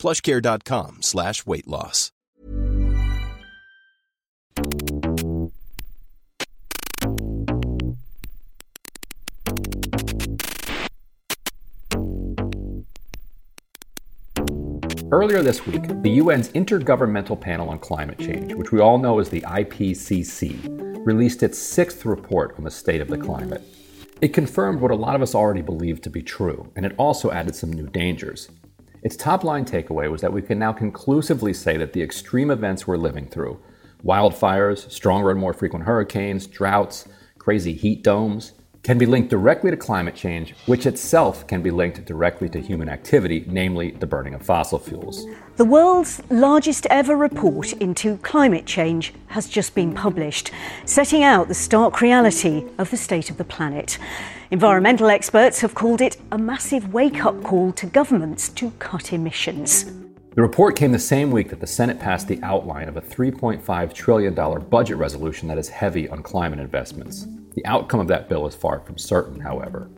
plushcare.com slash weight loss. Earlier this week, the UN's Intergovernmental Panel on Climate Change, which we all know as the IPCC, released its sixth report on the state of the climate. It confirmed what a lot of us already believed to be true, and it also added some new dangers. Its top line takeaway was that we can now conclusively say that the extreme events we're living through wildfires, stronger and more frequent hurricanes, droughts, crazy heat domes can be linked directly to climate change, which itself can be linked directly to human activity, namely the burning of fossil fuels. The world's largest ever report into climate change has just been published, setting out the stark reality of the state of the planet. Environmental experts have called it a massive wake up call to governments to cut emissions. The report came the same week that the Senate passed the outline of a $3.5 trillion budget resolution that is heavy on climate investments. The outcome of that bill is far from certain, however.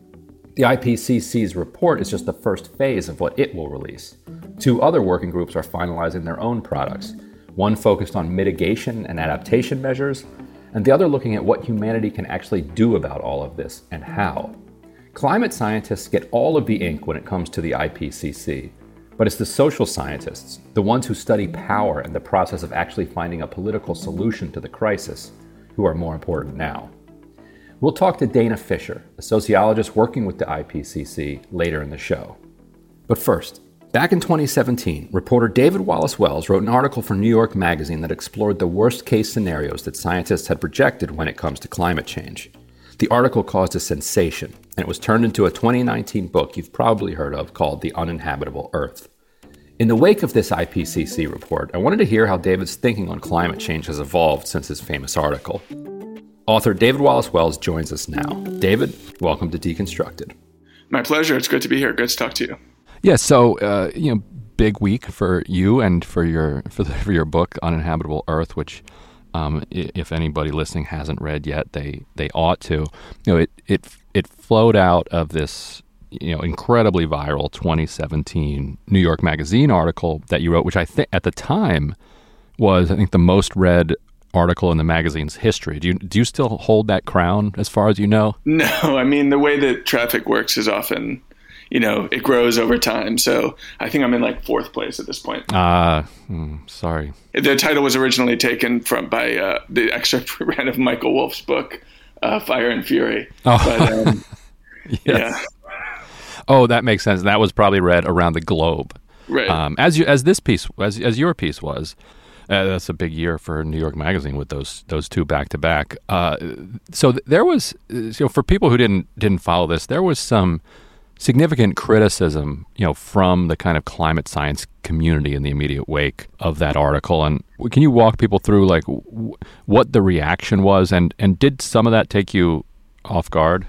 The IPCC's report is just the first phase of what it will release. Two other working groups are finalizing their own products, one focused on mitigation and adaptation measures, and the other looking at what humanity can actually do about all of this and how. Climate scientists get all of the ink when it comes to the IPCC, but it's the social scientists, the ones who study power and the process of actually finding a political solution to the crisis, who are more important now. We'll talk to Dana Fisher, a sociologist working with the IPCC, later in the show. But first, back in 2017, reporter David Wallace Wells wrote an article for New York Magazine that explored the worst case scenarios that scientists had projected when it comes to climate change. The article caused a sensation, and it was turned into a 2019 book you've probably heard of called The Uninhabitable Earth. In the wake of this IPCC report, I wanted to hear how David's thinking on climate change has evolved since his famous article. Author David Wallace Wells joins us now. David, welcome to Deconstructed. My pleasure. It's good to be here. Good to talk to you. Yeah. So, uh, you know, big week for you and for your for, the, for your book Uninhabitable Earth, which, um, if anybody listening hasn't read yet, they they ought to. You know, it it it flowed out of this you know incredibly viral 2017 New York Magazine article that you wrote, which I think at the time was I think the most read article in the magazine's history. Do you do you still hold that crown as far as you know? No, I mean the way that traffic works is often, you know, it grows over time. So I think I'm in like fourth place at this point. Ah, uh, sorry. The title was originally taken from by uh, the excerpt read of Michael Wolff's book, uh, Fire and Fury. Oh. But, um, yes. Yeah. Oh, that makes sense. That was probably read around the globe. Right. Um, as you as this piece as as your piece was. Uh, that's a big year for New York Magazine with those those two back to back. So th- there was, you know, for people who didn't didn't follow this, there was some significant criticism, you know, from the kind of climate science community in the immediate wake of that article. And can you walk people through like w- what the reaction was, and and did some of that take you off guard?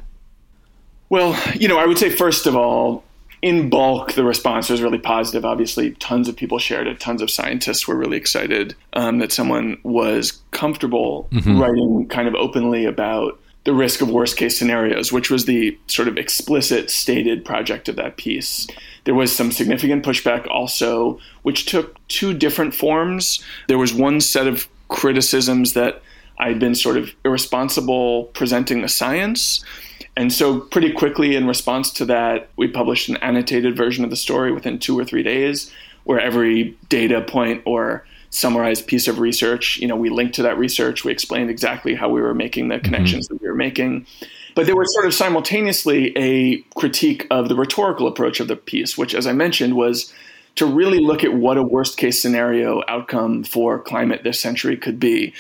Well, you know, I would say first of all, in bulk, the response was really positive. Obviously, tons of people shared it. Tons of scientists were really excited um, that someone was comfortable mm-hmm. writing kind of openly about the risk of worst case scenarios, which was the sort of explicit stated project of that piece. There was some significant pushback also, which took two different forms. There was one set of criticisms that I'd been sort of irresponsible presenting the science. And so, pretty quickly, in response to that, we published an annotated version of the story within two or three days, where every data point or summarized piece of research, you know, we linked to that research. We explained exactly how we were making the mm-hmm. connections mm-hmm. that we were making. But there was sort of simultaneously a critique of the rhetorical approach of the piece, which, as I mentioned, was to really look at what a worst case scenario outcome for climate this century could be.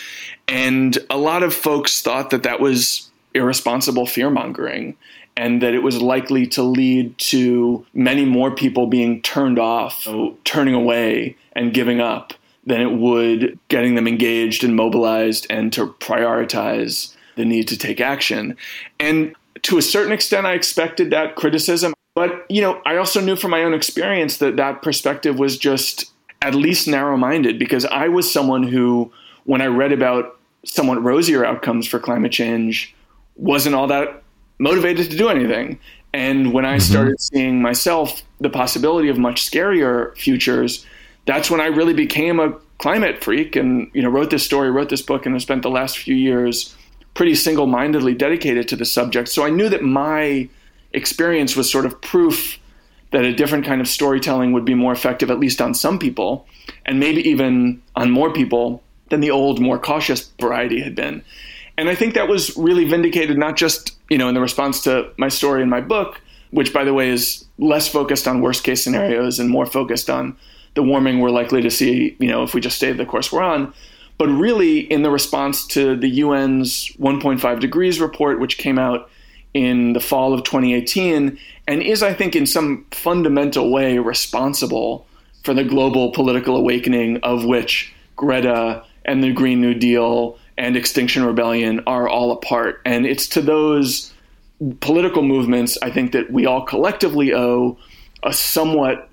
And a lot of folks thought that that was irresponsible fear mongering and that it was likely to lead to many more people being turned off, turning away, and giving up than it would getting them engaged and mobilized and to prioritize the need to take action. And to a certain extent, I expected that criticism. But, you know, I also knew from my own experience that that perspective was just at least narrow minded because I was someone who, when I read about somewhat rosier outcomes for climate change, wasn't all that motivated to do anything. And when I mm-hmm. started seeing myself the possibility of much scarier futures, that's when I really became a climate freak and you know wrote this story, wrote this book, and have spent the last few years pretty single-mindedly dedicated to the subject. So I knew that my experience was sort of proof that a different kind of storytelling would be more effective, at least on some people, and maybe even on more people than the old, more cautious variety had been. And I think that was really vindicated not just, you know, in the response to my story in my book, which by the way is less focused on worst case scenarios and more focused on the warming we're likely to see, you know, if we just stay the course we're on. But really, in the response to the UN's 1.5 degrees report, which came out in the fall of 2018, and is, I think, in some fundamental way responsible for the global political awakening of which Greta and the Green New Deal and Extinction Rebellion are all a part. And it's to those political movements, I think, that we all collectively owe a somewhat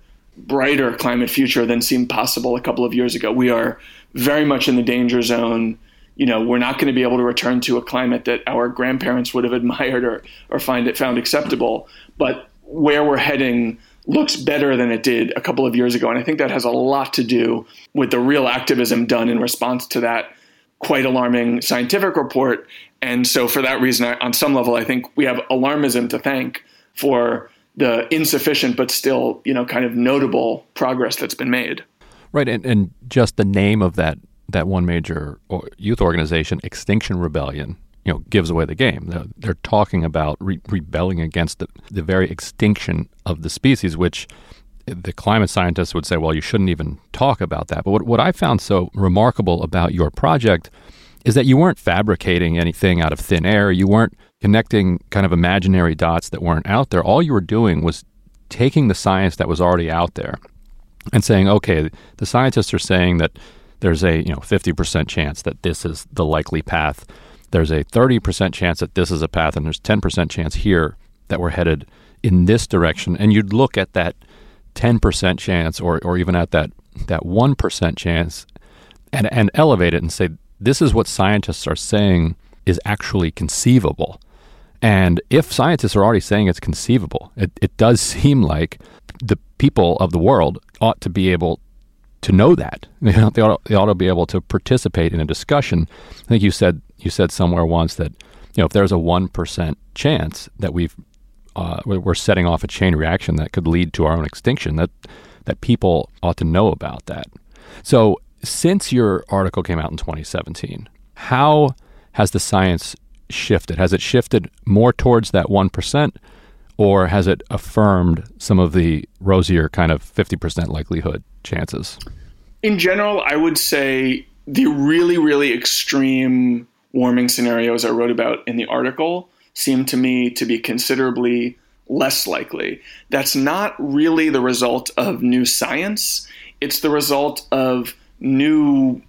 brighter climate future than seemed possible a couple of years ago. We are very much in the danger zone. You know, we're not going to be able to return to a climate that our grandparents would have admired or, or find it found acceptable. But where we're heading looks better than it did a couple of years ago. And I think that has a lot to do with the real activism done in response to that quite alarming scientific report. And so, for that reason, I, on some level, I think we have alarmism to thank for the insufficient but still, you know, kind of notable progress that's been made. Right, and, and just the name of that that one major youth organization, Extinction Rebellion, you know, gives away the game. They're, they're talking about re- rebelling against the, the very extinction of the species, which the climate scientists would say, well, you shouldn't even talk about that. But what, what I found so remarkable about your project is that you weren't fabricating anything out of thin air. You weren't connecting kind of imaginary dots that weren't out there. All you were doing was taking the science that was already out there and saying, okay, the scientists are saying that there's a you know 50% chance that this is the likely path. There's a 30% chance that this is a path, and there's 10% chance here that we're headed in this direction. And you'd look at that 10% chance, or or even at that that 1% chance, and and elevate it and say, this is what scientists are saying is actually conceivable. And if scientists are already saying it's conceivable, it, it does seem like the people of the world ought to be able to know that. They ought, they, ought, to be able to participate in a discussion. I think you said you said somewhere once that you know if there's a one percent chance that we've uh, we're setting off a chain reaction that could lead to our own extinction, that that people ought to know about that. So since your article came out in 2017, how has the science shifted? Has it shifted more towards that 1%, or has it affirmed some of the rosier kind of 50% likelihood chances? In general, I would say the really, really extreme warming scenarios I wrote about in the article seem to me to be considerably less likely. That's not really the result of new science, it's the result of new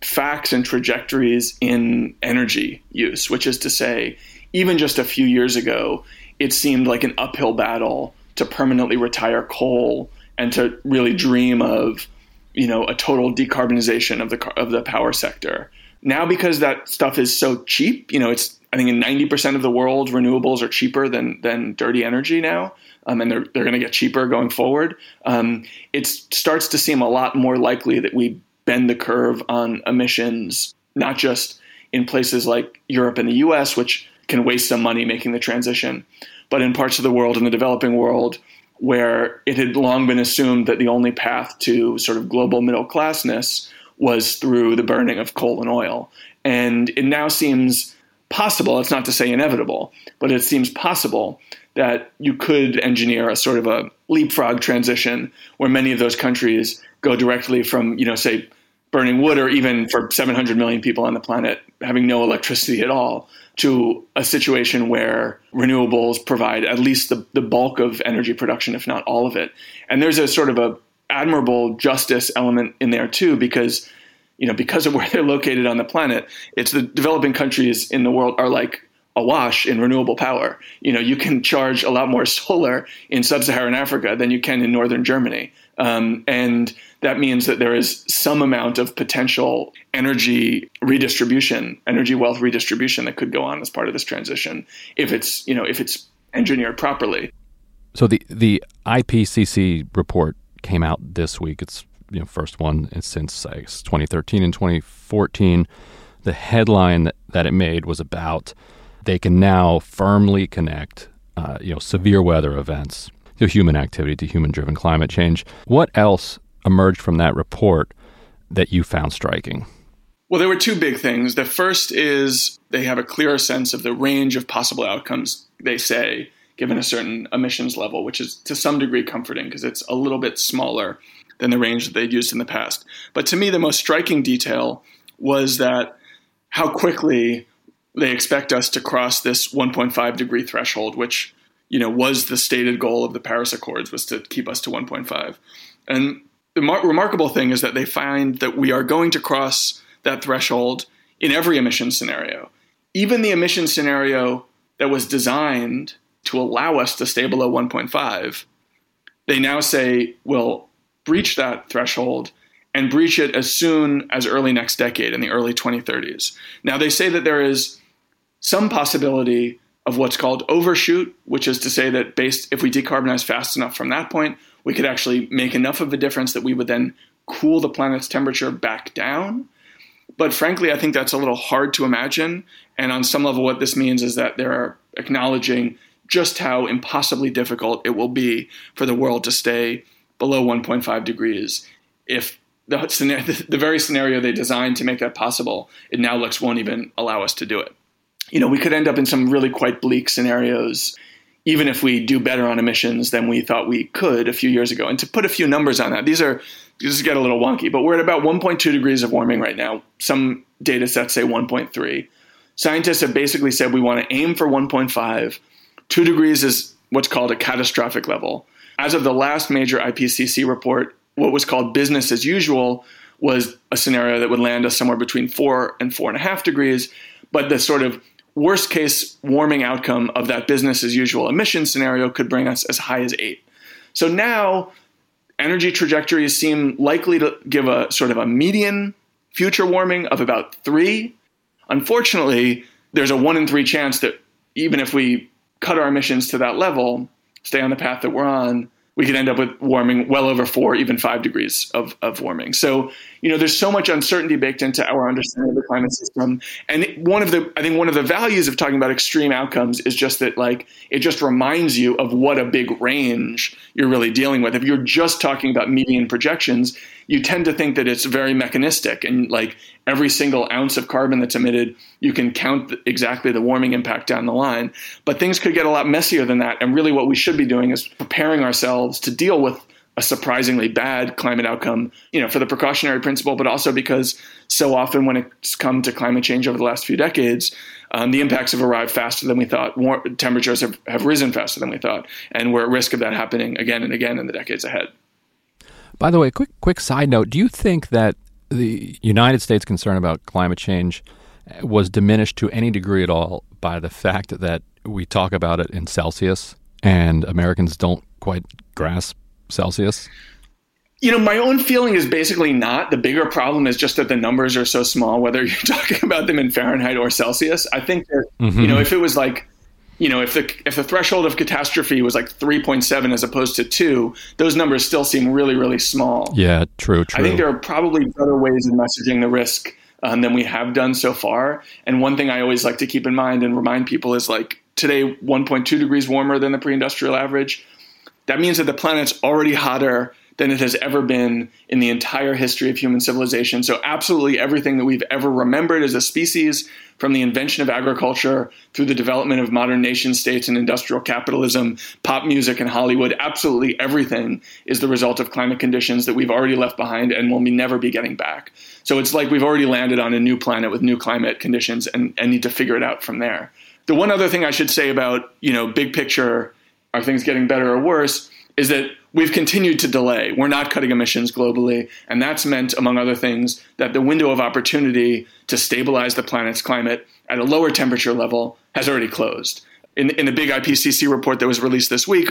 facts and trajectories in energy use, which is to say, even just a few years ago, it seemed like an uphill battle to permanently retire coal and to really dream of, you know, a total decarbonization of the of the power sector. Now, because that stuff is so cheap, you know, it's I think in ninety percent of the world, renewables are cheaper than than dirty energy now, um, and they're they're going to get cheaper going forward. Um, it starts to seem a lot more likely that we bend the curve on emissions, not just in places like Europe and the US, which can waste some money making the transition, but in parts of the world, in the developing world, where it had long been assumed that the only path to sort of global middle classness was through the burning of coal and oil. And it now seems possible, it's not to say inevitable, but it seems possible that you could engineer a sort of a leapfrog transition where many of those countries go directly from, you know, say, burning wood or even for 700 million people on the planet having no electricity at all to a situation where renewables provide at least the, the bulk of energy production, if not all of it. And there's a sort of a admirable justice element in there too, because you know because of where they're located on the planet, it's the developing countries in the world are like awash in renewable power. You know, you can charge a lot more solar in sub-Saharan Africa than you can in northern Germany, um, and that means that there is some amount of potential energy redistribution, energy wealth redistribution that could go on as part of this transition if it's you know if it's engineered properly. So the the IPCC report came out this week. It's you know first one since I guess, 2013 and 2014. The headline that, that it made was about they can now firmly connect uh, you know severe weather events to human activity to human driven climate change. What else emerged from that report that you found striking? Well, there were two big things. The first is they have a clearer sense of the range of possible outcomes, they say, given a certain emissions level, which is to some degree comforting because it's a little bit smaller than the range that they'd used in the past. But to me, the most striking detail was that how quickly they expect us to cross this 1.5 degree threshold, which you know was the stated goal of the Paris Accords was to keep us to 1.5. And the mar- remarkable thing is that they find that we are going to cross that threshold in every emission scenario. Even the emission scenario that was designed to allow us to stay below 1.5, they now say will breach that threshold and breach it as soon as early next decade in the early 2030s. Now, they say that there is some possibility of what's called overshoot, which is to say that based if we decarbonize fast enough from that point, we could actually make enough of a difference that we would then cool the planet's temperature back down. But frankly, I think that's a little hard to imagine. And on some level, what this means is that they're acknowledging just how impossibly difficult it will be for the world to stay below 1.5 degrees if the, the very scenario they designed to make that possible, it now looks won't even allow us to do it. You know, we could end up in some really quite bleak scenarios even if we do better on emissions than we thought we could a few years ago. And to put a few numbers on that, these are these get a little wonky, but we're at about 1.2 degrees of warming right now. Some data sets say 1.3. Scientists have basically said we want to aim for 1.5. Two degrees is what's called a catastrophic level. As of the last major IPCC report, what was called business as usual was a scenario that would land us somewhere between four and four and a half degrees. But the sort of worst case warming outcome of that business as usual emission scenario could bring us as high as eight. So now energy trajectories seem likely to give a sort of a median future warming of about three. Unfortunately, there's a one in three chance that even if we cut our emissions to that level, stay on the path that we're on, we could end up with warming well over four, even five degrees of, of warming. So, you know, there's so much uncertainty baked into our understanding of the climate system. And one of the, I think one of the values of talking about extreme outcomes is just that, like, it just reminds you of what a big range you're really dealing with. If you're just talking about median projections, you tend to think that it's very mechanistic and like every single ounce of carbon that's emitted, you can count exactly the warming impact down the line. But things could get a lot messier than that. And really, what we should be doing is preparing ourselves to deal with a surprisingly bad climate outcome, you know, for the precautionary principle, but also because so often when it's come to climate change over the last few decades, um, the impacts have arrived faster than we thought. War- temperatures have, have risen faster than we thought, and we're at risk of that happening again and again in the decades ahead. By the way, quick quick side note: Do you think that the United States' concern about climate change was diminished to any degree at all by the fact that we talk about it in Celsius and Americans don't quite grasp Celsius? You know, my own feeling is basically not. The bigger problem is just that the numbers are so small, whether you're talking about them in Fahrenheit or Celsius. I think that, mm-hmm. you know, if it was like you know, if the if the threshold of catastrophe was like 3.7 as opposed to 2, those numbers still seem really really small. Yeah, true, true. I think there are probably better ways of messaging the risk um, than we have done so far. And one thing I always like to keep in mind and remind people is like today 1.2 degrees warmer than the pre-industrial average. That means that the planet's already hotter than it has ever been in the entire history of human civilization. So, absolutely everything that we've ever remembered as a species, from the invention of agriculture through the development of modern nation states and industrial capitalism, pop music, and Hollywood, absolutely everything is the result of climate conditions that we've already left behind and will never be getting back. So, it's like we've already landed on a new planet with new climate conditions and, and need to figure it out from there. The one other thing I should say about, you know, big picture, are things getting better or worse? is that we've continued to delay. We're not cutting emissions globally. And that's meant, among other things, that the window of opportunity to stabilize the planet's climate at a lower temperature level has already closed. In, in the big IPCC report that was released this week,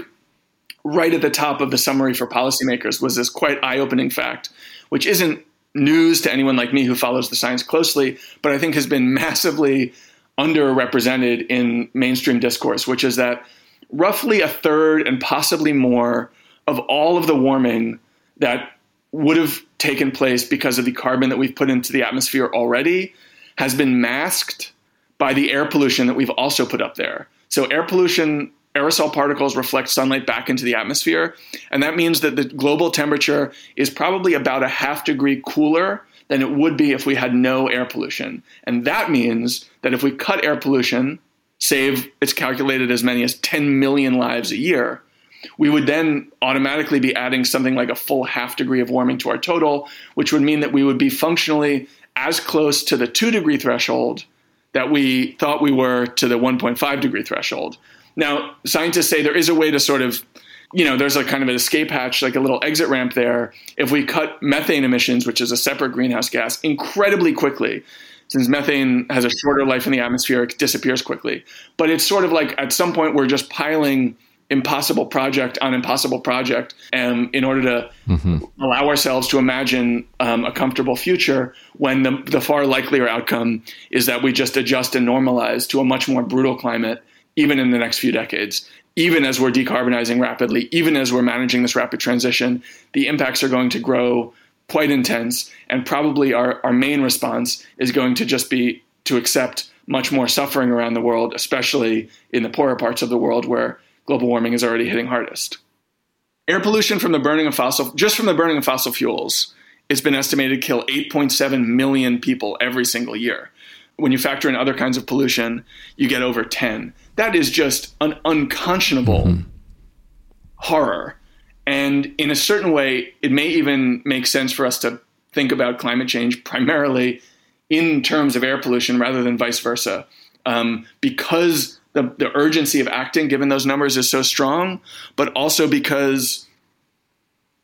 right at the top of the summary for policymakers was this quite eye opening fact, which isn't news to anyone like me who follows the science closely, but I think has been massively underrepresented in mainstream discourse, which is that roughly a third and possibly more of all of the warming that would have taken place because of the carbon that we've put into the atmosphere already has been masked by the air pollution that we've also put up there. So, air pollution, aerosol particles reflect sunlight back into the atmosphere. And that means that the global temperature is probably about a half degree cooler than it would be if we had no air pollution. And that means that if we cut air pollution, save it's calculated as many as 10 million lives a year, we would then automatically be adding something like a full half degree of warming to our total, which would mean that we would be functionally as close to the two degree threshold that we thought we were to the 1.5 degree threshold. Now, scientists say there is a way to sort of you know, there's a kind of an escape hatch, like a little exit ramp there. If we cut methane emissions, which is a separate greenhouse gas, incredibly quickly, since methane has a shorter life in the atmosphere, it disappears quickly. But it's sort of like at some point we're just piling impossible project on impossible project um, in order to mm-hmm. allow ourselves to imagine um, a comfortable future when the, the far likelier outcome is that we just adjust and normalize to a much more brutal climate even in the next few decades even as we're decarbonizing rapidly, even as we're managing this rapid transition, the impacts are going to grow quite intense. And probably our, our main response is going to just be to accept much more suffering around the world, especially in the poorer parts of the world where global warming is already hitting hardest. Air pollution from the burning of fossil, just from the burning of fossil fuels, it's been estimated to kill 8.7 million people every single year. When you factor in other kinds of pollution, you get over 10 that is just an unconscionable mm-hmm. horror. And in a certain way, it may even make sense for us to think about climate change primarily in terms of air pollution rather than vice versa. Um, because the, the urgency of acting, given those numbers, is so strong, but also because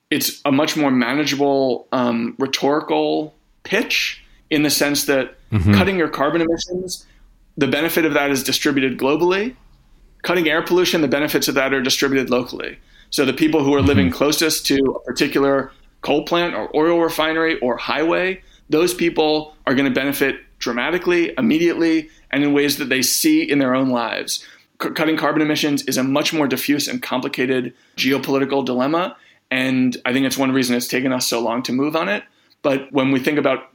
it's a much more manageable um, rhetorical pitch in the sense that mm-hmm. cutting your carbon emissions the benefit of that is distributed globally. Cutting air pollution, the benefits of that are distributed locally. So the people who are living mm-hmm. closest to a particular coal plant or oil refinery or highway, those people are going to benefit dramatically, immediately, and in ways that they see in their own lives. C- cutting carbon emissions is a much more diffuse and complicated geopolitical dilemma. And I think it's one reason it's taken us so long to move on it. But when we think about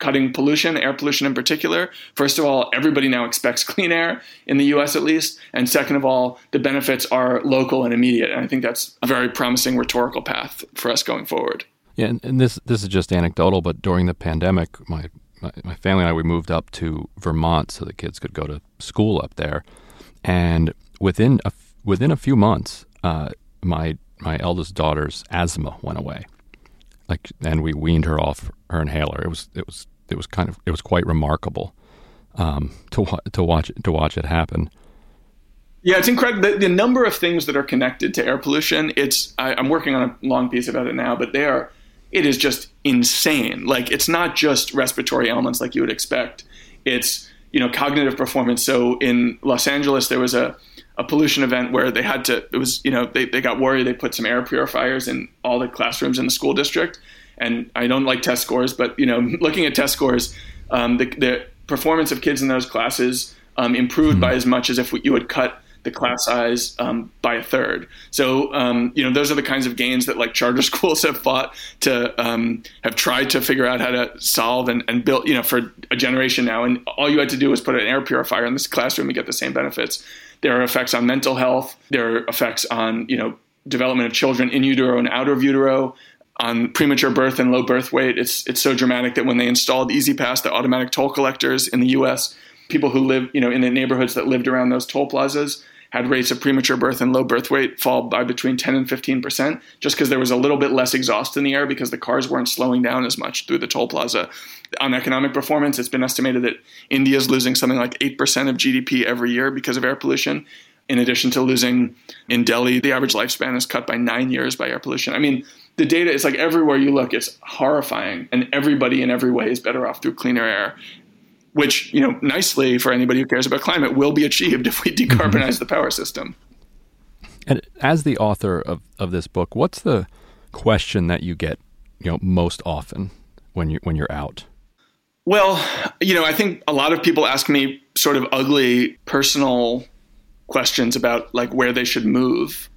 cutting pollution, air pollution in particular. First of all, everybody now expects clean air in the US at least. And second of all, the benefits are local and immediate. And I think that's a very promising rhetorical path for us going forward. Yeah, and, and this this is just anecdotal, but during the pandemic, my, my, my family and I we moved up to Vermont so the kids could go to school up there, and within a, within a few months, uh, my my eldest daughter's asthma went away like and we weaned her off her inhaler. It was it was it was kind of it was quite remarkable um, to to watch to watch it happen. Yeah, it's incredible. The, the, number of things that are connected to air pollution. It's I, I'm working on a long piece about it now, but they are. It is just insane. Like it's not just respiratory elements like you would expect. It's you know cognitive performance. So in Los Angeles, there was a a pollution event where they had to it was you know they, they got worried they put some air purifiers in all the classrooms in the school district and i don't like test scores but you know looking at test scores um, the, the, performance of kids in those classes um, improved mm-hmm. by as much as if you had cut the class size um, by a third. So um, you know those are the kinds of gains that like charter schools have fought to um, have tried to figure out how to solve and, and build you know for a generation now. And all you had to do was put an air purifier in this classroom and get the same benefits. There are effects on mental health. There are effects on you know development of children in utero and out of utero. On premature birth and low birth weight, it's it's so dramatic that when they installed E-ZPass, the automatic toll collectors in the U.S., people who live you know in the neighborhoods that lived around those toll plazas had rates of premature birth and low birth weight fall by between 10 and 15 percent, just because there was a little bit less exhaust in the air because the cars weren't slowing down as much through the toll plaza. On economic performance, it's been estimated that India is losing something like 8 percent of GDP every year because of air pollution. in addition to losing in Delhi, the average lifespan is cut by nine years by air pollution. I mean, the data is like everywhere you look, it's horrifying, and everybody in every way is better off through cleaner air. Which, you know, nicely for anybody who cares about climate, will be achieved if we decarbonize the power system. And as the author of, of this book, what's the question that you get, you know, most often when you when you're out? Well, you know, I think a lot of people ask me sort of ugly personal questions about like where they should move,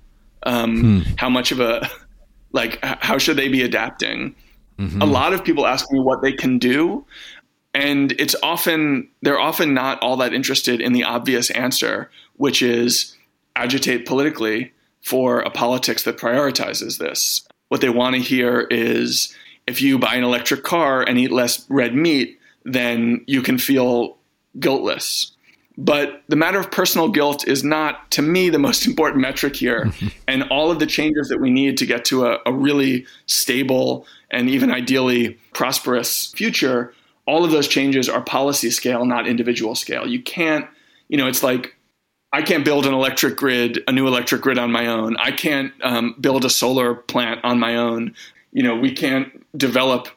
um, hmm. how much of a like how should they be adapting. Mm-hmm. A lot of people ask me what they can do, and it's often they're often not all that interested in the obvious answer, which is agitate politically for a politics that prioritizes this. What they want to hear is if you buy an electric car and eat less red meat, then you can feel guiltless. But the matter of personal guilt is not, to me, the most important metric here. and all of the changes that we need to get to a, a really stable and even ideally prosperous future, all of those changes are policy scale, not individual scale. You can't, you know, it's like I can't build an electric grid, a new electric grid on my own. I can't um, build a solar plant on my own. You know, we can't develop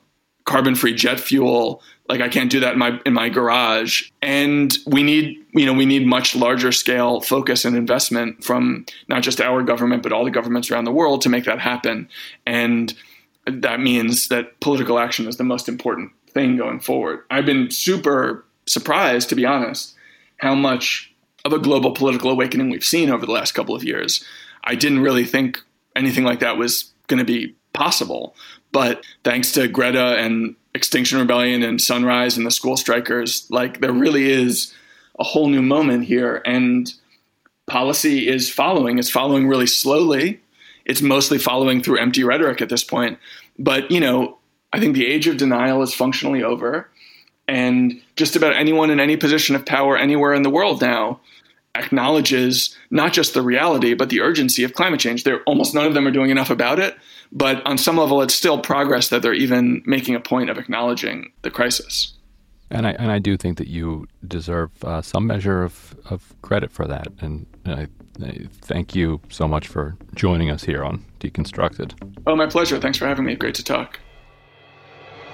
carbon-free jet fuel. Like I can't do that in my in my garage. And we need, you know, we need much larger scale focus and investment from not just our government, but all the governments around the world to make that happen. And that means that political action is the most important thing going forward. I've been super surprised, to be honest, how much of a global political awakening we've seen over the last couple of years. I didn't really think anything like that was going to be possible. But thanks to Greta and Extinction Rebellion and Sunrise and the school strikers, like there really is a whole new moment here. And policy is following. It's following really slowly. It's mostly following through empty rhetoric at this point. But, you know, I think the age of denial is functionally over. And just about anyone in any position of power anywhere in the world now acknowledges not just the reality, but the urgency of climate change. There, almost none of them are doing enough about it, but on some level, it's still progress that they're even making a point of acknowledging the crisis. And I and I do think that you deserve uh, some measure of, of credit for that. And I, I thank you so much for joining us here on Deconstructed. Oh, my pleasure. Thanks for having me. Great to talk.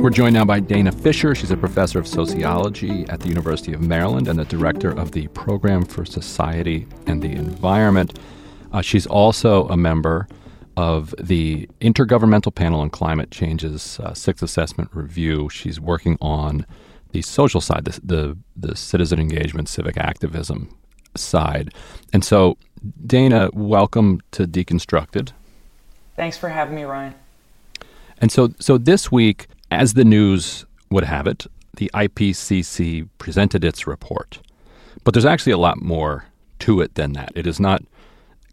We're joined now by Dana Fisher. She's a professor of sociology at the University of Maryland and the director of the Program for Society and the Environment. Uh, she's also a member of the Intergovernmental Panel on Climate Change's uh, Sixth Assessment Review. She's working on the social side, the, the, the citizen engagement, civic activism side. And so, Dana, welcome to Deconstructed. Thanks for having me, Ryan. And so, so this week, as the news would have it, the IPCC presented its report. But there's actually a lot more to it than that. It is not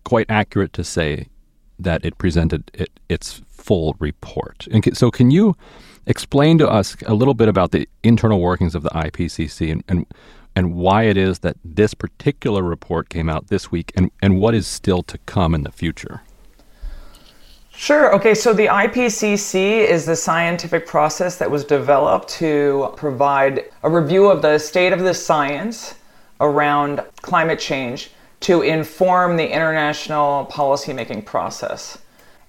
quite accurate to say that it presented it, its full report. And so, can you explain to us a little bit about the internal workings of the IPCC and, and, and why it is that this particular report came out this week and, and what is still to come in the future? Sure. Okay, so the IPCC is the scientific process that was developed to provide a review of the state of the science around climate change to inform the international policymaking process.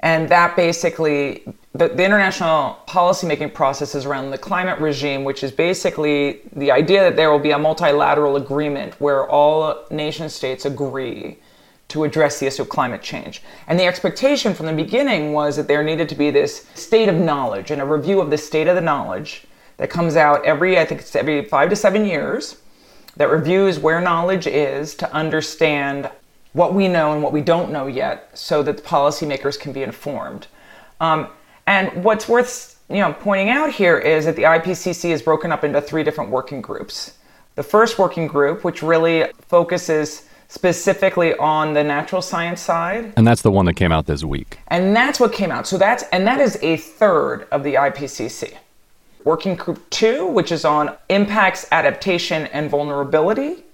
And that basically, the, the international policymaking process is around the climate regime, which is basically the idea that there will be a multilateral agreement where all nation states agree to address the issue of climate change. And the expectation from the beginning was that there needed to be this state of knowledge and a review of the state of the knowledge that comes out every, I think it's every five to seven years, that reviews where knowledge is to understand what we know and what we don't know yet so that policymakers can be informed. Um, and what's worth you know, pointing out here is that the IPCC is broken up into three different working groups. The first working group, which really focuses specifically on the natural science side. And that's the one that came out this week. And that's what came out. So that's and that is a third of the IPCC. Working group 2, which is on impacts, adaptation and vulnerability.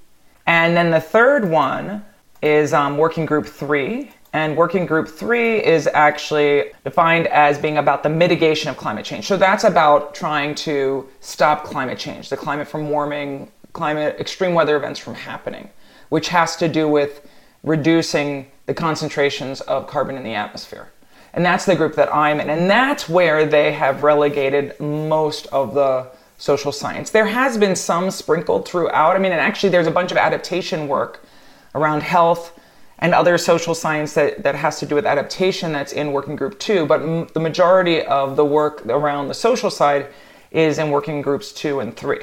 And then the third one is um, working group 3, and working group 3 is actually defined as being about the mitigation of climate change. So that's about trying to stop climate change, the climate from warming, climate extreme weather events from happening which has to do with reducing the concentrations of carbon in the atmosphere. And that's the group that I'm in. And that's where they have relegated most of the social science. There has been some sprinkled throughout. I mean, and actually, there's a bunch of adaptation work around health and other social science that, that has to do with adaptation that's in working group two. But m- the majority of the work around the social side is in working groups two and three.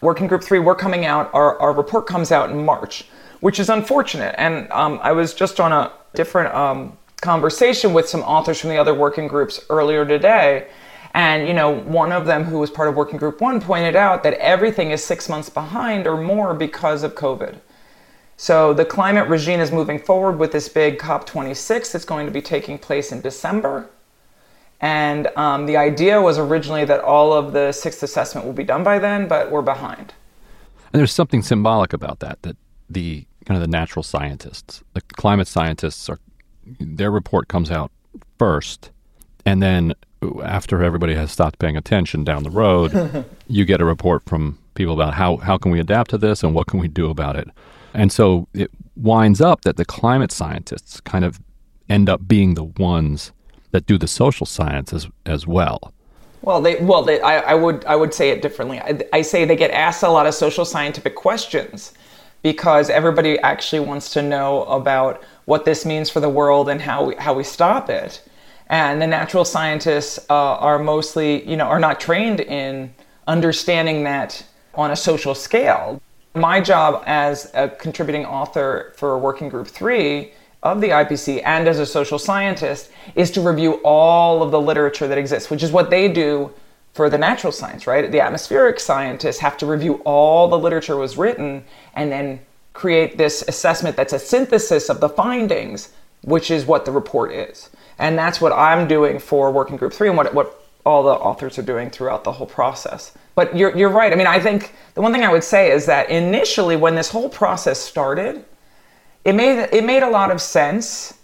Working group three, we're coming out, our, our report comes out in March which is unfortunate. And um, I was just on a different um, conversation with some authors from the other working groups earlier today. And, you know, one of them who was part of working group one pointed out that everything is six months behind or more because of COVID. So the climate regime is moving forward with this big COP26 that's going to be taking place in December. And um, the idea was originally that all of the sixth assessment will be done by then, but we're behind. And there's something symbolic about that, that the kind of the natural scientists. The climate scientists are their report comes out first, and then after everybody has stopped paying attention down the road, you get a report from people about how how can we adapt to this and what can we do about it. And so it winds up that the climate scientists kind of end up being the ones that do the social sciences as well. Well, they well, they, I, I would I would say it differently. I, I say they get asked a lot of social scientific questions because everybody actually wants to know about what this means for the world and how we, how we stop it. And the natural scientists uh, are mostly, you know, are not trained in understanding that on a social scale. My job as a contributing author for Working Group 3 of the IPC and as a social scientist is to review all of the literature that exists, which is what they do for the natural science, right? The atmospheric scientists have to review all the literature was written and then create this assessment that's a synthesis of the findings, which is what the report is. And that's what I'm doing for Working Group 3 and what, what all the authors are doing throughout the whole process. But you're, you're right. I mean, I think the one thing I would say is that initially, when this whole process started, it made, it made a lot of sense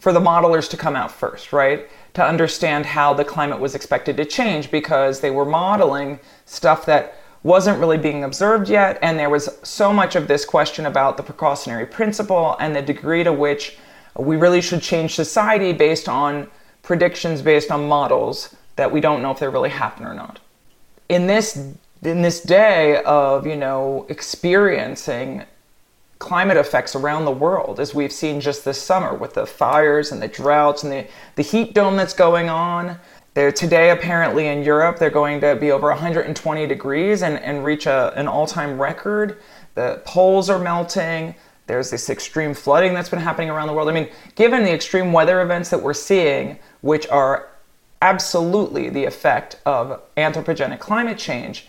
for the modelers to come out first, right? To understand how the climate was expected to change because they were modeling stuff that wasn't really being observed yet. And there was so much of this question about the precautionary principle and the degree to which we really should change society based on predictions based on models that we don't know if they really happen or not. In this in this day of, you know, experiencing climate effects around the world, as we've seen just this summer with the fires and the droughts and the, the heat dome that's going on. There today, apparently in Europe, they're going to be over 120 degrees and, and reach a, an all time record. The poles are melting. There's this extreme flooding that's been happening around the world. I mean, given the extreme weather events that we're seeing, which are absolutely the effect of anthropogenic climate change,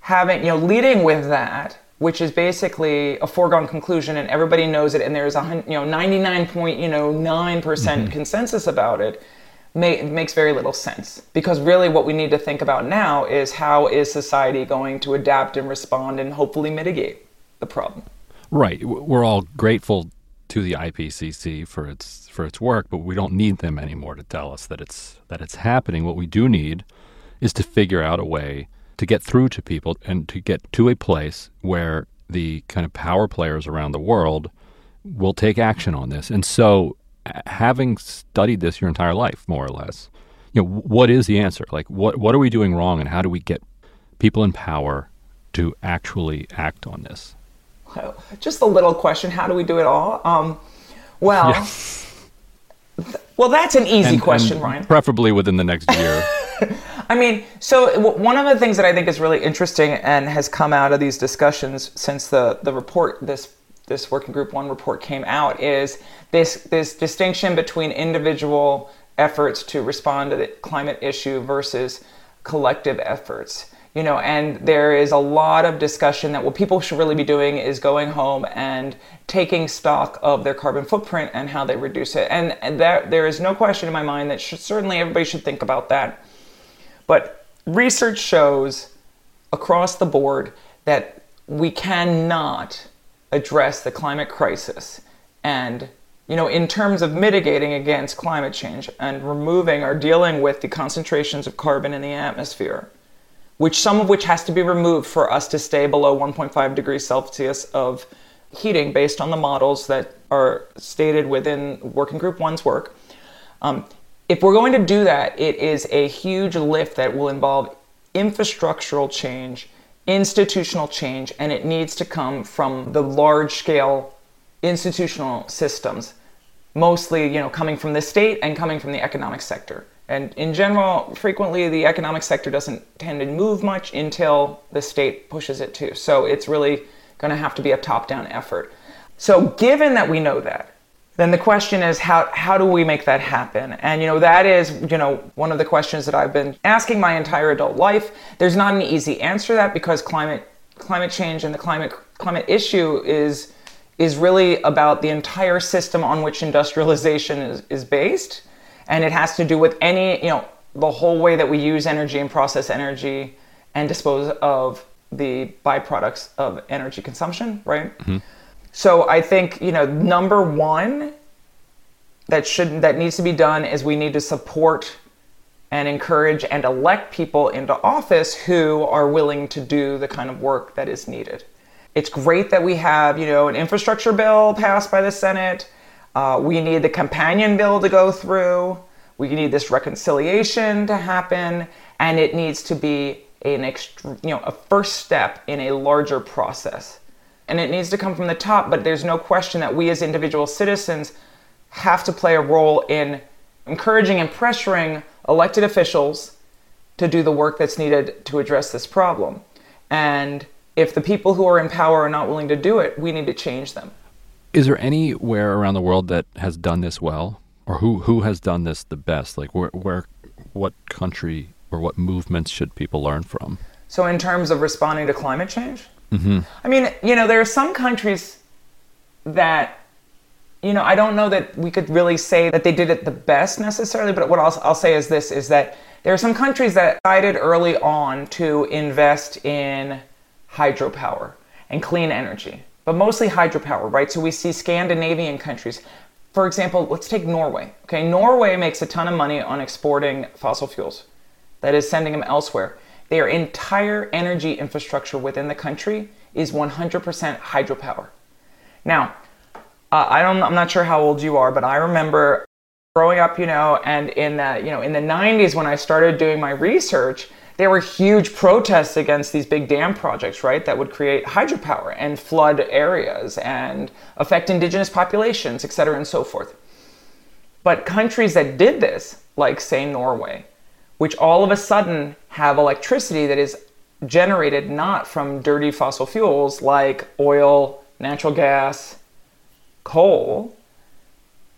having, you know, leading with that, which is basically a foregone conclusion and everybody knows it and there's a you know 99 point you know 9% mm hmm consensus about it may, makes very little sense. Because really what we need to think about now is how is society going to adapt and respond and hopefully mitigate the problem. Right. We're all grateful to the IPCC for its for its work but we don't need them anymore to tell us that it's that it's happening. What we do need is to figure out a way to get through to people and to get to a place where the kind of power players around the world will take action on this. And so, having studied this your entire life, more or less, you know, what is the answer? Like, what what are we doing wrong, and how do we get people in power to actually act on this? Just a little question: How do we do it all? Um, well. Yeah. Well, that's an easy and, question, and Ryan. Preferably within the next year. I mean, so one of the things that I think is really interesting and has come out of these discussions since the, the report, this this working group one report came out, is this this distinction between individual efforts to respond to the climate issue versus collective efforts. You know, and there is a lot of discussion that what people should really be doing is going home and taking stock of their carbon footprint and how they reduce it. And, and that there is no question in my mind that should, certainly everybody should think about that but research shows across the board that we cannot address the climate crisis. And you know in terms of mitigating against climate change and removing or dealing with the concentrations of carbon in the atmosphere which some of which has to be removed for us to stay below 1.5 degrees celsius of heating based on the models that are stated within working group one's work um, if we're going to do that, it is a huge lift that will involve infrastructural change, institutional change, and it needs to come from the large scale institutional systems, mostly, you know, coming from the state and coming from the economic sector. And in general, frequently the economic sector doesn't tend to move much until the state pushes it to. So it's really going to have to be a top down effort. So, given that we know that, then the question is how how do we make that happen? And you know that is you know one of the questions that i've been asking my entire adult life. There's not an easy answer to that because climate climate change and the climate climate issue is is really about the entire system on which industrialization is, is based. And it has to do with any you know the whole way that we use energy and process energy and dispose of the byproducts of energy consumption right? Mm-hmm. So I think, you know, number one that should that needs to be done is we need to support and encourage and elect people into office who are willing to do the kind of work that is needed. It's great that we have, you know, an infrastructure bill passed by the Senate. Uh, we need the companion bill to go through. We need this reconciliation to happen, and it needs to be an ext- you know a first step in a larger process and it needs to come from the top, but there's no question that we as individual citizens have to play a role in encouraging and pressuring elected officials to do the work that's needed to address this problem. And if the people who are in power are not willing to do it, we need to change them. Is there anywhere around the world that has done this well? Or who, who has done this the best? Like where, where what country or what movements should people learn from? So in terms of responding to climate change? Mm-hmm. I mean, you know, there are some countries that, you know, I don't know that we could really say that they did it the best necessarily, but what I'll, I'll say is this is that there are some countries that decided early on to invest in hydropower and clean energy, but mostly hydropower, right? So we see Scandinavian countries. For example, let's take Norway. Okay, Norway makes a ton of money on exporting fossil fuels, that is, sending them elsewhere. Their entire energy infrastructure within the country is 100% hydropower. Now, uh, I don't, I'm not sure how old you are, but I remember growing up, you know, and in the, you know, in the 90s when I started doing my research, there were huge protests against these big dam projects, right, that would create hydropower and flood areas and affect indigenous populations, et cetera, and so forth. But countries that did this, like, say, Norway, which all of a sudden have electricity that is generated not from dirty fossil fuels like oil, natural gas, coal,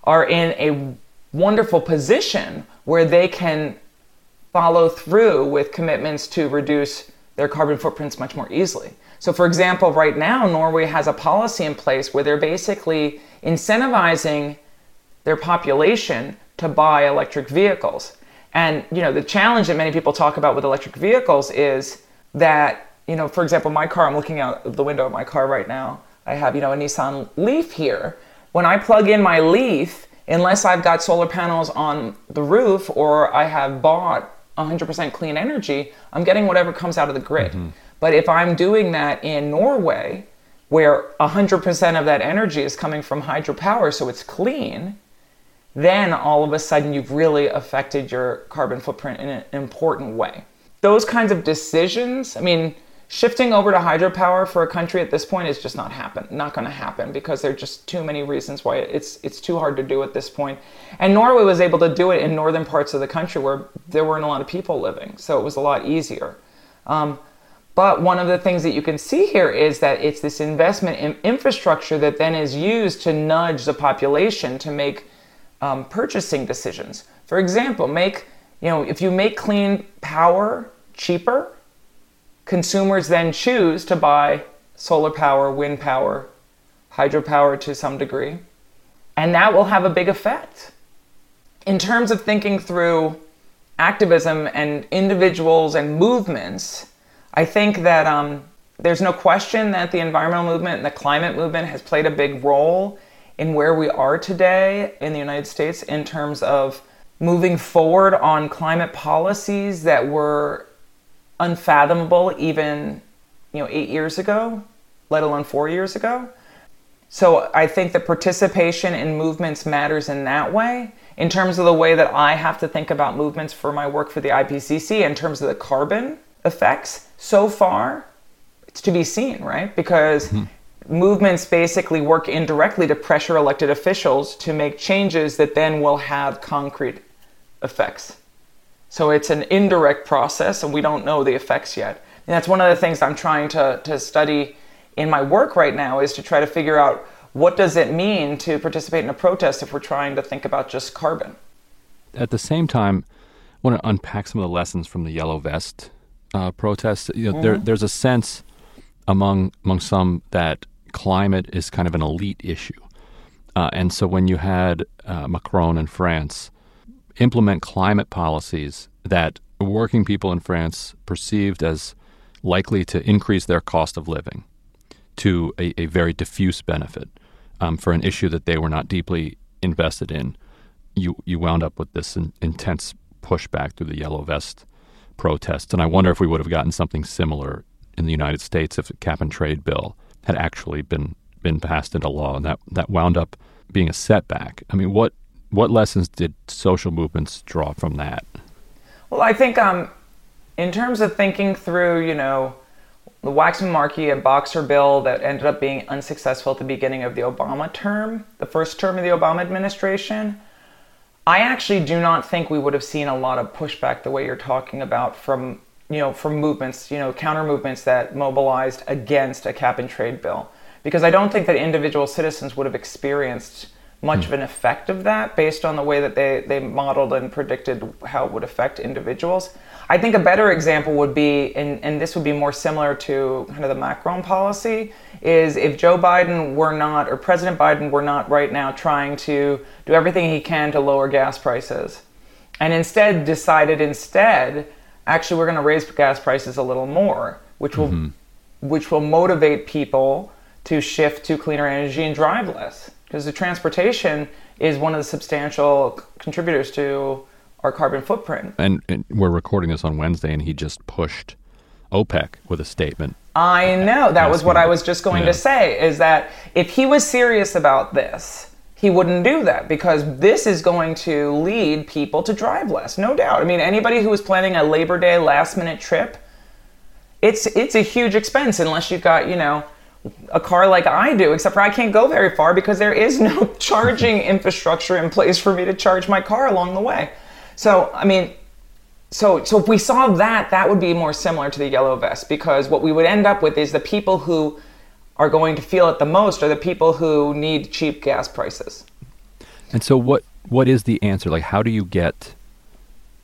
are in a wonderful position where they can follow through with commitments to reduce their carbon footprints much more easily. So, for example, right now, Norway has a policy in place where they're basically incentivizing their population to buy electric vehicles. And you know, the challenge that many people talk about with electric vehicles is that, you know, for example, my car, I'm looking out the window of my car right now. I have, you know, a Nissan Leaf here. When I plug in my Leaf, unless I've got solar panels on the roof or I have bought 100% clean energy, I'm getting whatever comes out of the grid. Mm-hmm. But if I'm doing that in Norway, where 100% of that energy is coming from hydropower, so it's clean, then all of a sudden you've really affected your carbon footprint in an important way. Those kinds of decisions, I mean, shifting over to hydropower for a country at this point is just not happen not going to happen because there are just too many reasons why it's it's too hard to do at this point and norway was able to do it in northern parts of the country where there weren't a lot of people living so it was a lot easier um, but one of the things that you can see here is that it's this investment in infrastructure that then is used to nudge the population to make um, purchasing decisions for example make you know if you make clean power cheaper consumers then choose to buy solar power, wind power, hydropower to some degree, and that will have a big effect. In terms of thinking through activism and individuals and movements, I think that um, there's no question that the environmental movement and the climate movement has played a big role in where we are today in the United States in terms of moving forward on climate policies that were unfathomable even you know eight years ago let alone four years ago. So i think that participation in movements matters in that way. In terms of the way that i have to think about movements for my work for the ipcc in terms of the carbon effects so far it's to be seen right? Because mm-hmm. Movements basically work indirectly to pressure elected officials to make changes that then will have concrete effects so it's an indirect process, and we don't know the effects yet. And that's one of the things I'm trying to, to study in my work right now is to try to figure out what does it mean to participate in a protest if we're trying to think about just carbon. At the same time, I want to unpack some of the lessons from the Yellow Vest uh, protests. You know, mm-hmm. there, there's a sense among among some that climate is kind of an elite issue, uh, and so when you had uh, Macron in France implement climate policies that working people in France perceived as likely to increase their cost of living to a, a very diffuse benefit um, for an issue that they were not deeply invested in, you you wound up with this in, intense pushback through the Yellow Vest protests. And I wonder if we would have gotten something similar in the United States if the cap and trade bill had actually been been passed into law, and that that wound up being a setback. I mean, what what lessons did social movements draw from that? Well, I think um, in terms of thinking through, you know, the Waxman Markey and Boxer bill that ended up being unsuccessful at the beginning of the Obama term, the first term of the Obama administration, I actually do not think we would have seen a lot of pushback the way you're talking about from you know from movements, you know, counter movements that mobilized against a cap and trade bill. Because I don't think that individual citizens would have experienced much mm. of an effect of that based on the way that they, they modeled and predicted how it would affect individuals. I think a better example would be, and, and this would be more similar to kind of the Macron policy, is if Joe Biden were not, or President Biden were not right now trying to do everything he can to lower gas prices, and instead decided instead, actually we're going to raise gas prices a little more, which will, mm-hmm. which will motivate people to shift to cleaner energy and drive less because the transportation is one of the substantial contributors to our carbon footprint. And, and, we're recording this on Wednesday, and he just pushed OPEC with a statement. I know. That was what I was just going yeah. to say is that if he was serious about this, he wouldn't do that because this is going to lead people to drive less, no doubt. I mean, anybody who is planning a Labor Day last minute trip, it's it's a huge expense unless you've got, you know, a car like I do, except for I can't go very far because there is no charging infrastructure in place for me to charge my car along the way. So, I mean, so so if we saw that, that would be more similar to the yellow vest because what we would end up with is the people who are going to feel it the most are the people who need cheap gas prices. And so what what is the answer? Like how do you get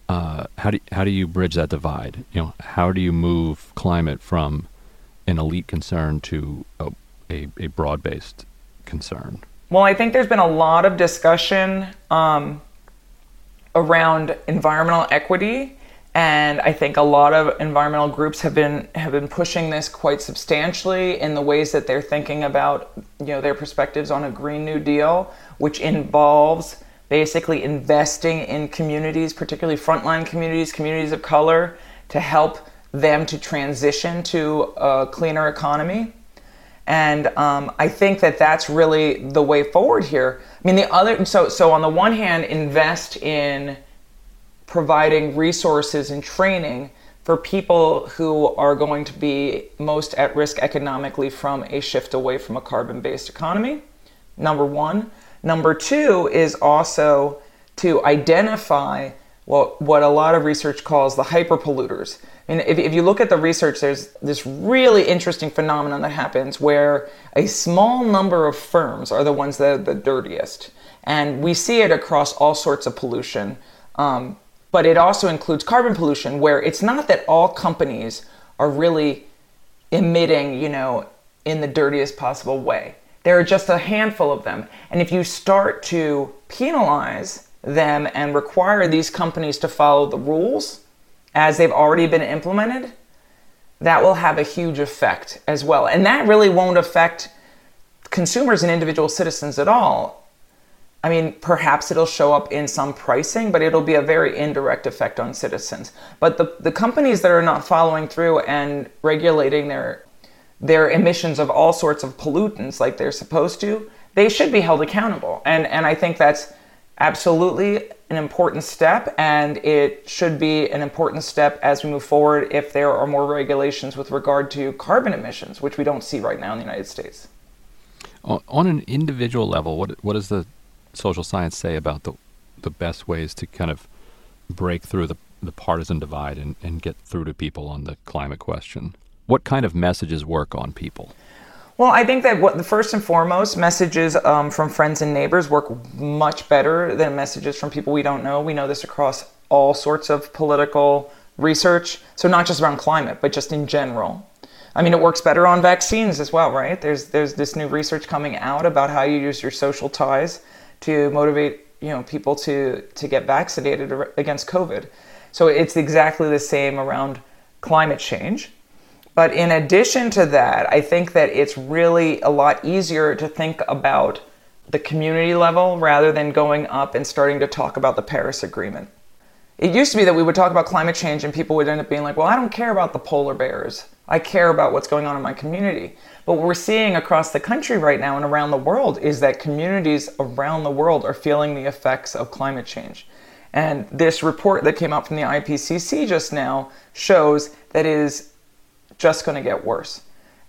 uh, how do how do you bridge that divide? You know, how do you move climate from an elite concern to a, a, a broad based concern? Well, I think there's been a lot of discussion um, around environmental equity, and I think a lot of environmental groups have been have been pushing this quite substantially in the ways that they're thinking about you know their perspectives on a Green New Deal, which involves basically investing in communities, particularly frontline communities, communities of color, to help them to transition to a cleaner economy. And um, I think that that's really the way forward here. I mean, the other so so on the one hand, invest in providing resources and training for people who are going to be most at risk economically from a shift away from a carbon based economy. Number one. Number two is also to identify what, what a lot of research calls the hyperpolluters. And if, if you look at the research, there's this really interesting phenomenon that happens where a small number of firms are the ones that are the dirtiest. And we see it across all sorts of pollution. Um, but it also includes carbon pollution, where it's not that all companies are really emitting, you know, in the dirtiest possible way. There are just a handful of them. And if you start to penalize them and require these companies to follow the rules as they've already been implemented, that will have a huge effect as well. And that really won't affect consumers and individual citizens at all. I mean, perhaps it'll show up in some pricing, but it'll be a very indirect effect on citizens. But the, the companies that are not following through and regulating their their emissions of all sorts of pollutants like they're supposed to, they should be held accountable. And and I think that's absolutely an important step and it should be an important step as we move forward if there are more regulations with regard to carbon emissions, which we don't see right now in the United States. On an individual level, what what is the social science say about the the best ways to kind of break through the, the partisan divide and, and get through to people on the climate question? What kind of messages work on people? Well, I think that what the first and foremost messages um, from friends and neighbors work much better than messages from people we don't know. We know this across all sorts of political research. So not just around climate, but just in general. I mean, it works better on vaccines as well, right? There's there's this new research coming out about how you use your social ties to motivate you know people to to get vaccinated against COVID. So it's exactly the same around climate change. But in addition to that, I think that it's really a lot easier to think about the community level rather than going up and starting to talk about the Paris Agreement. It used to be that we would talk about climate change and people would end up being like, well, I don't care about the polar bears. I care about what's going on in my community. But what we're seeing across the country right now and around the world is that communities around the world are feeling the effects of climate change. And this report that came out from the IPCC just now shows that it is just going to get worse.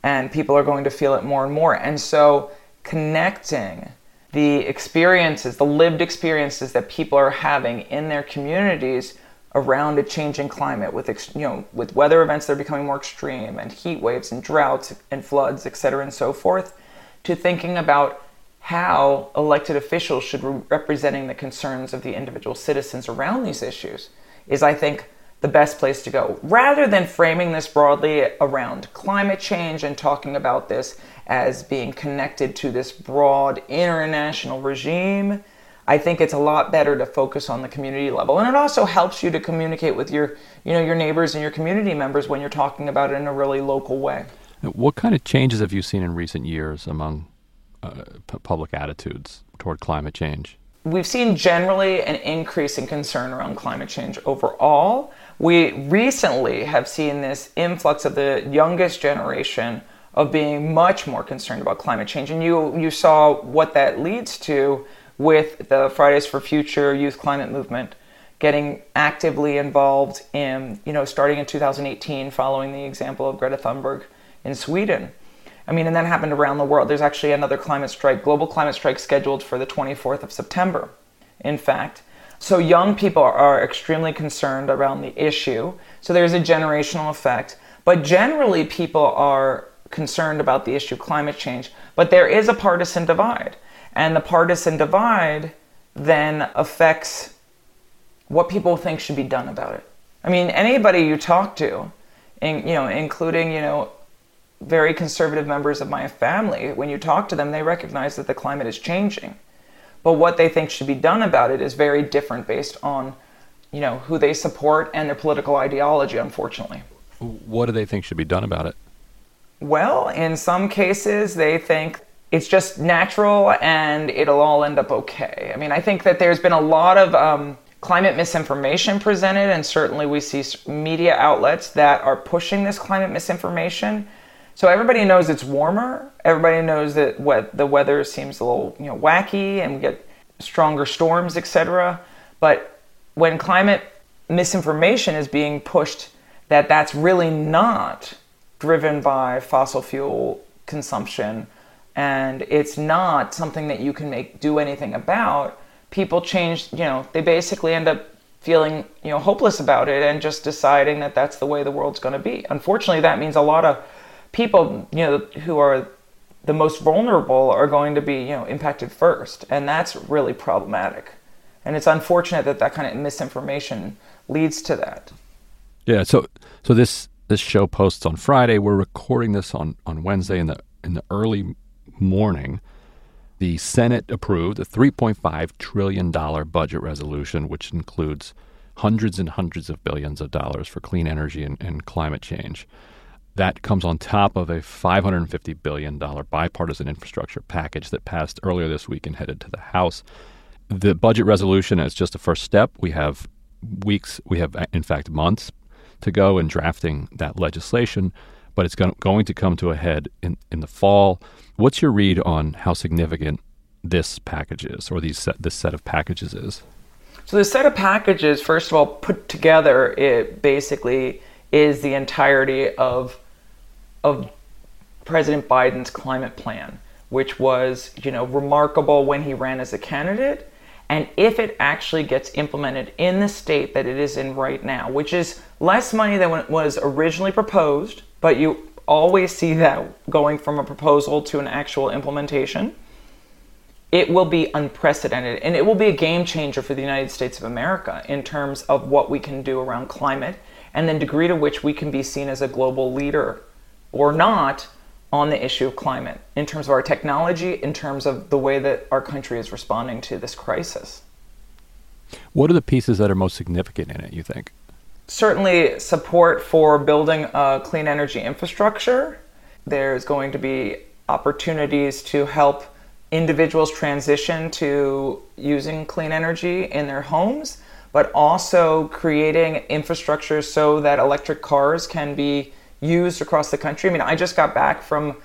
And people are going to feel it more and more. And so connecting the experiences, the lived experiences that people are having in their communities around a changing climate with you know with weather events that are becoming more extreme and heat waves and droughts and floods et cetera and so forth to thinking about how elected officials should be representing the concerns of the individual citizens around these issues is i think the best place to go. Rather than framing this broadly around climate change and talking about this as being connected to this broad international regime I think it's a lot better to focus on the community level. And it also helps you to communicate with your, you know, your neighbors and your community members when you're talking about it in a really local way. What kind of changes have you seen in recent years among uh, p- public attitudes toward climate change? We've seen generally an increase in concern around climate change overall. We recently have seen this influx of the youngest generation of being much more concerned about climate change. And you, you saw what that leads to with the Fridays for Future youth climate movement, getting actively involved in, you know, starting in 2018, following the example of Greta Thunberg in Sweden. I mean, and that happened around the world. There's actually another climate strike, global climate strike, scheduled for the 24th of September, in fact. So young people are extremely concerned around the issue. So there's a generational effect. But generally, people are concerned about the issue of climate change. But there is a partisan divide. And the partisan divide then affects what people think should be done about it. I mean, anybody you talk to, in, you know, including, you know, very conservative members of my family, when you talk to them, they recognize that the climate is changing. But what they think should be done about it is very different based on, you know, who they support and their political ideology, unfortunately. What do they think should be done about it? Well, in some cases, they think it's just natural and it'll all end up okay. I mean, I think that there's been a lot of um, climate misinformation presented, and certainly we see media outlets that are pushing this climate misinformation So everybody knows it's warmer. Everybody knows that what the weather seems a little you know wacky and we get stronger storms, etc. But when climate misinformation is being pushed that that's really not driven by fossil fuel consumption and it's not something that you can make do anything about. People change you know they basically end up feeling you know hopeless about it and just deciding that that's the way the world's going to be. Unfortunately that means a lot of people you know who are the most vulnerable are going to be you know impacted first and that's really problematic. And it's unfortunate that that kind of misinformation leads to that. Yeah so so this this show posts on friday. We're recording this on on wednesday in the in the early morning the senate approved a 3.5 trillion dollar budget resolution which includes hundreds and hundreds of billions of dollars for clean energy and, and climate change that comes on top of a $550 billion bipartisan infrastructure package that passed earlier this week and headed to the House. The budget resolution is just a first step. We have weeks, we have, uh, in fact, months to go in drafting that legislation, but it's going to come to a head in, in the fall. What's your read on how significant this package is, or these set, this set of packages is? So, the set of packages, first of all, put together, it basically is the entirety of of President Biden's climate plan, which was, you know, remarkable when he ran as a candidate. And if it actually gets implemented in the state that it is in right now, which is less money than was originally proposed, but you always see that going from a proposal to an actual implementation, it will be unprecedented and it will be a game changer for the United States of America in terms of what we can do around climate and the degree to which we can be seen as a global leader or not on the issue of climate in terms of our technology, in terms of the way that our country is responding to this crisis. What are the pieces that are most significant in it, you think? Certainly, support for building a clean energy infrastructure. There's going to be opportunities to help individuals transition to using clean energy in their homes, but also creating infrastructure so that electric cars can be used across the country. I mean, I just got back from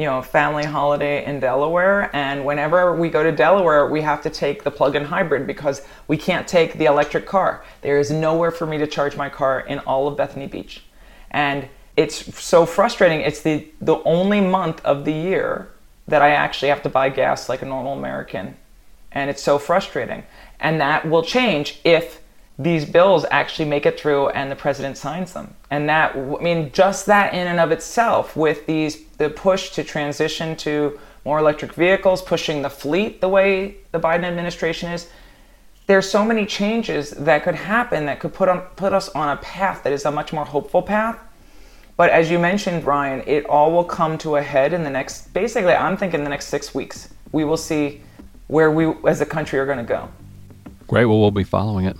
you know, family holiday in Delaware, and whenever we go to Delaware, we have to take the plug-in hybrid because we can't take the electric car. There is nowhere for me to charge my car in all of Bethany Beach. And it's so frustrating. It's the the only month of the year that I actually have to buy gas like a normal American. And it's so frustrating. And that will change if these bills actually make it through and the president signs them. And that, I mean, just that in and of itself, with these, the push to transition to more electric vehicles, pushing the fleet the way the Biden administration is, there's so many changes that could happen that could put on put us on a path that is a much more hopeful path. But as you mentioned, Brian, it all will come to a head in the next basically I'm thinking the next six weeks. We will see where we as a country are gonna go. Great, well we'll be following it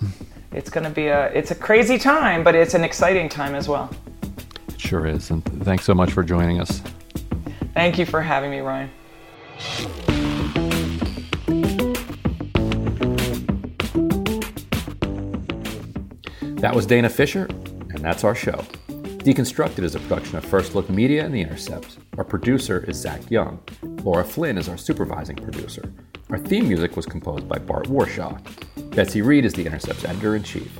it's going to be a it's a crazy time, but it's an exciting time as well. It sure is. And thanks so much for joining us. Thank you for having me, Ryan. That was Dana Fisher, and that's our show. Deconstructed is a production of First Look Media and The Intercept. Our producer is Zach Young. Laura Flynn is our supervising producer. Our theme music was composed by Bart Warshaw. Betsy Reed is The Intercept's editor in chief.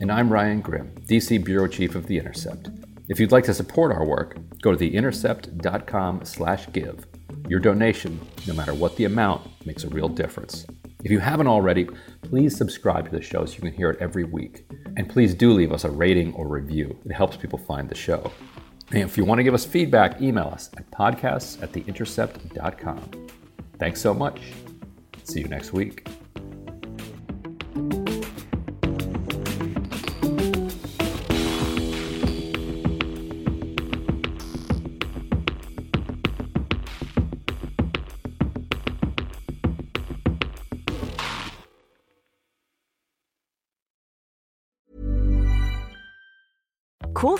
And I'm Ryan Grim, DC Bureau Chief of The Intercept. If you'd like to support our work, go to theintercept.com/give. Your donation, no matter what the amount, makes a real difference. If you haven't already, please subscribe to the show so you can hear it every week. And please do leave us a rating or review. It helps people find the show. And if you want to give us feedback, email us at podcasts at theintercept.com. Thanks so much. See you next week.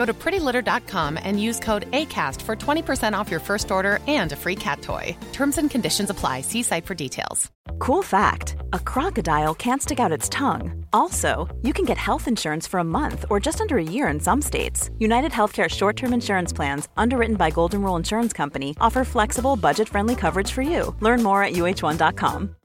Go to prettylitter.com and use code ACAST for 20% off your first order and a free cat toy. Terms and conditions apply. See site for details. Cool fact a crocodile can't stick out its tongue. Also, you can get health insurance for a month or just under a year in some states. United Healthcare short term insurance plans, underwritten by Golden Rule Insurance Company, offer flexible, budget friendly coverage for you. Learn more at uh1.com.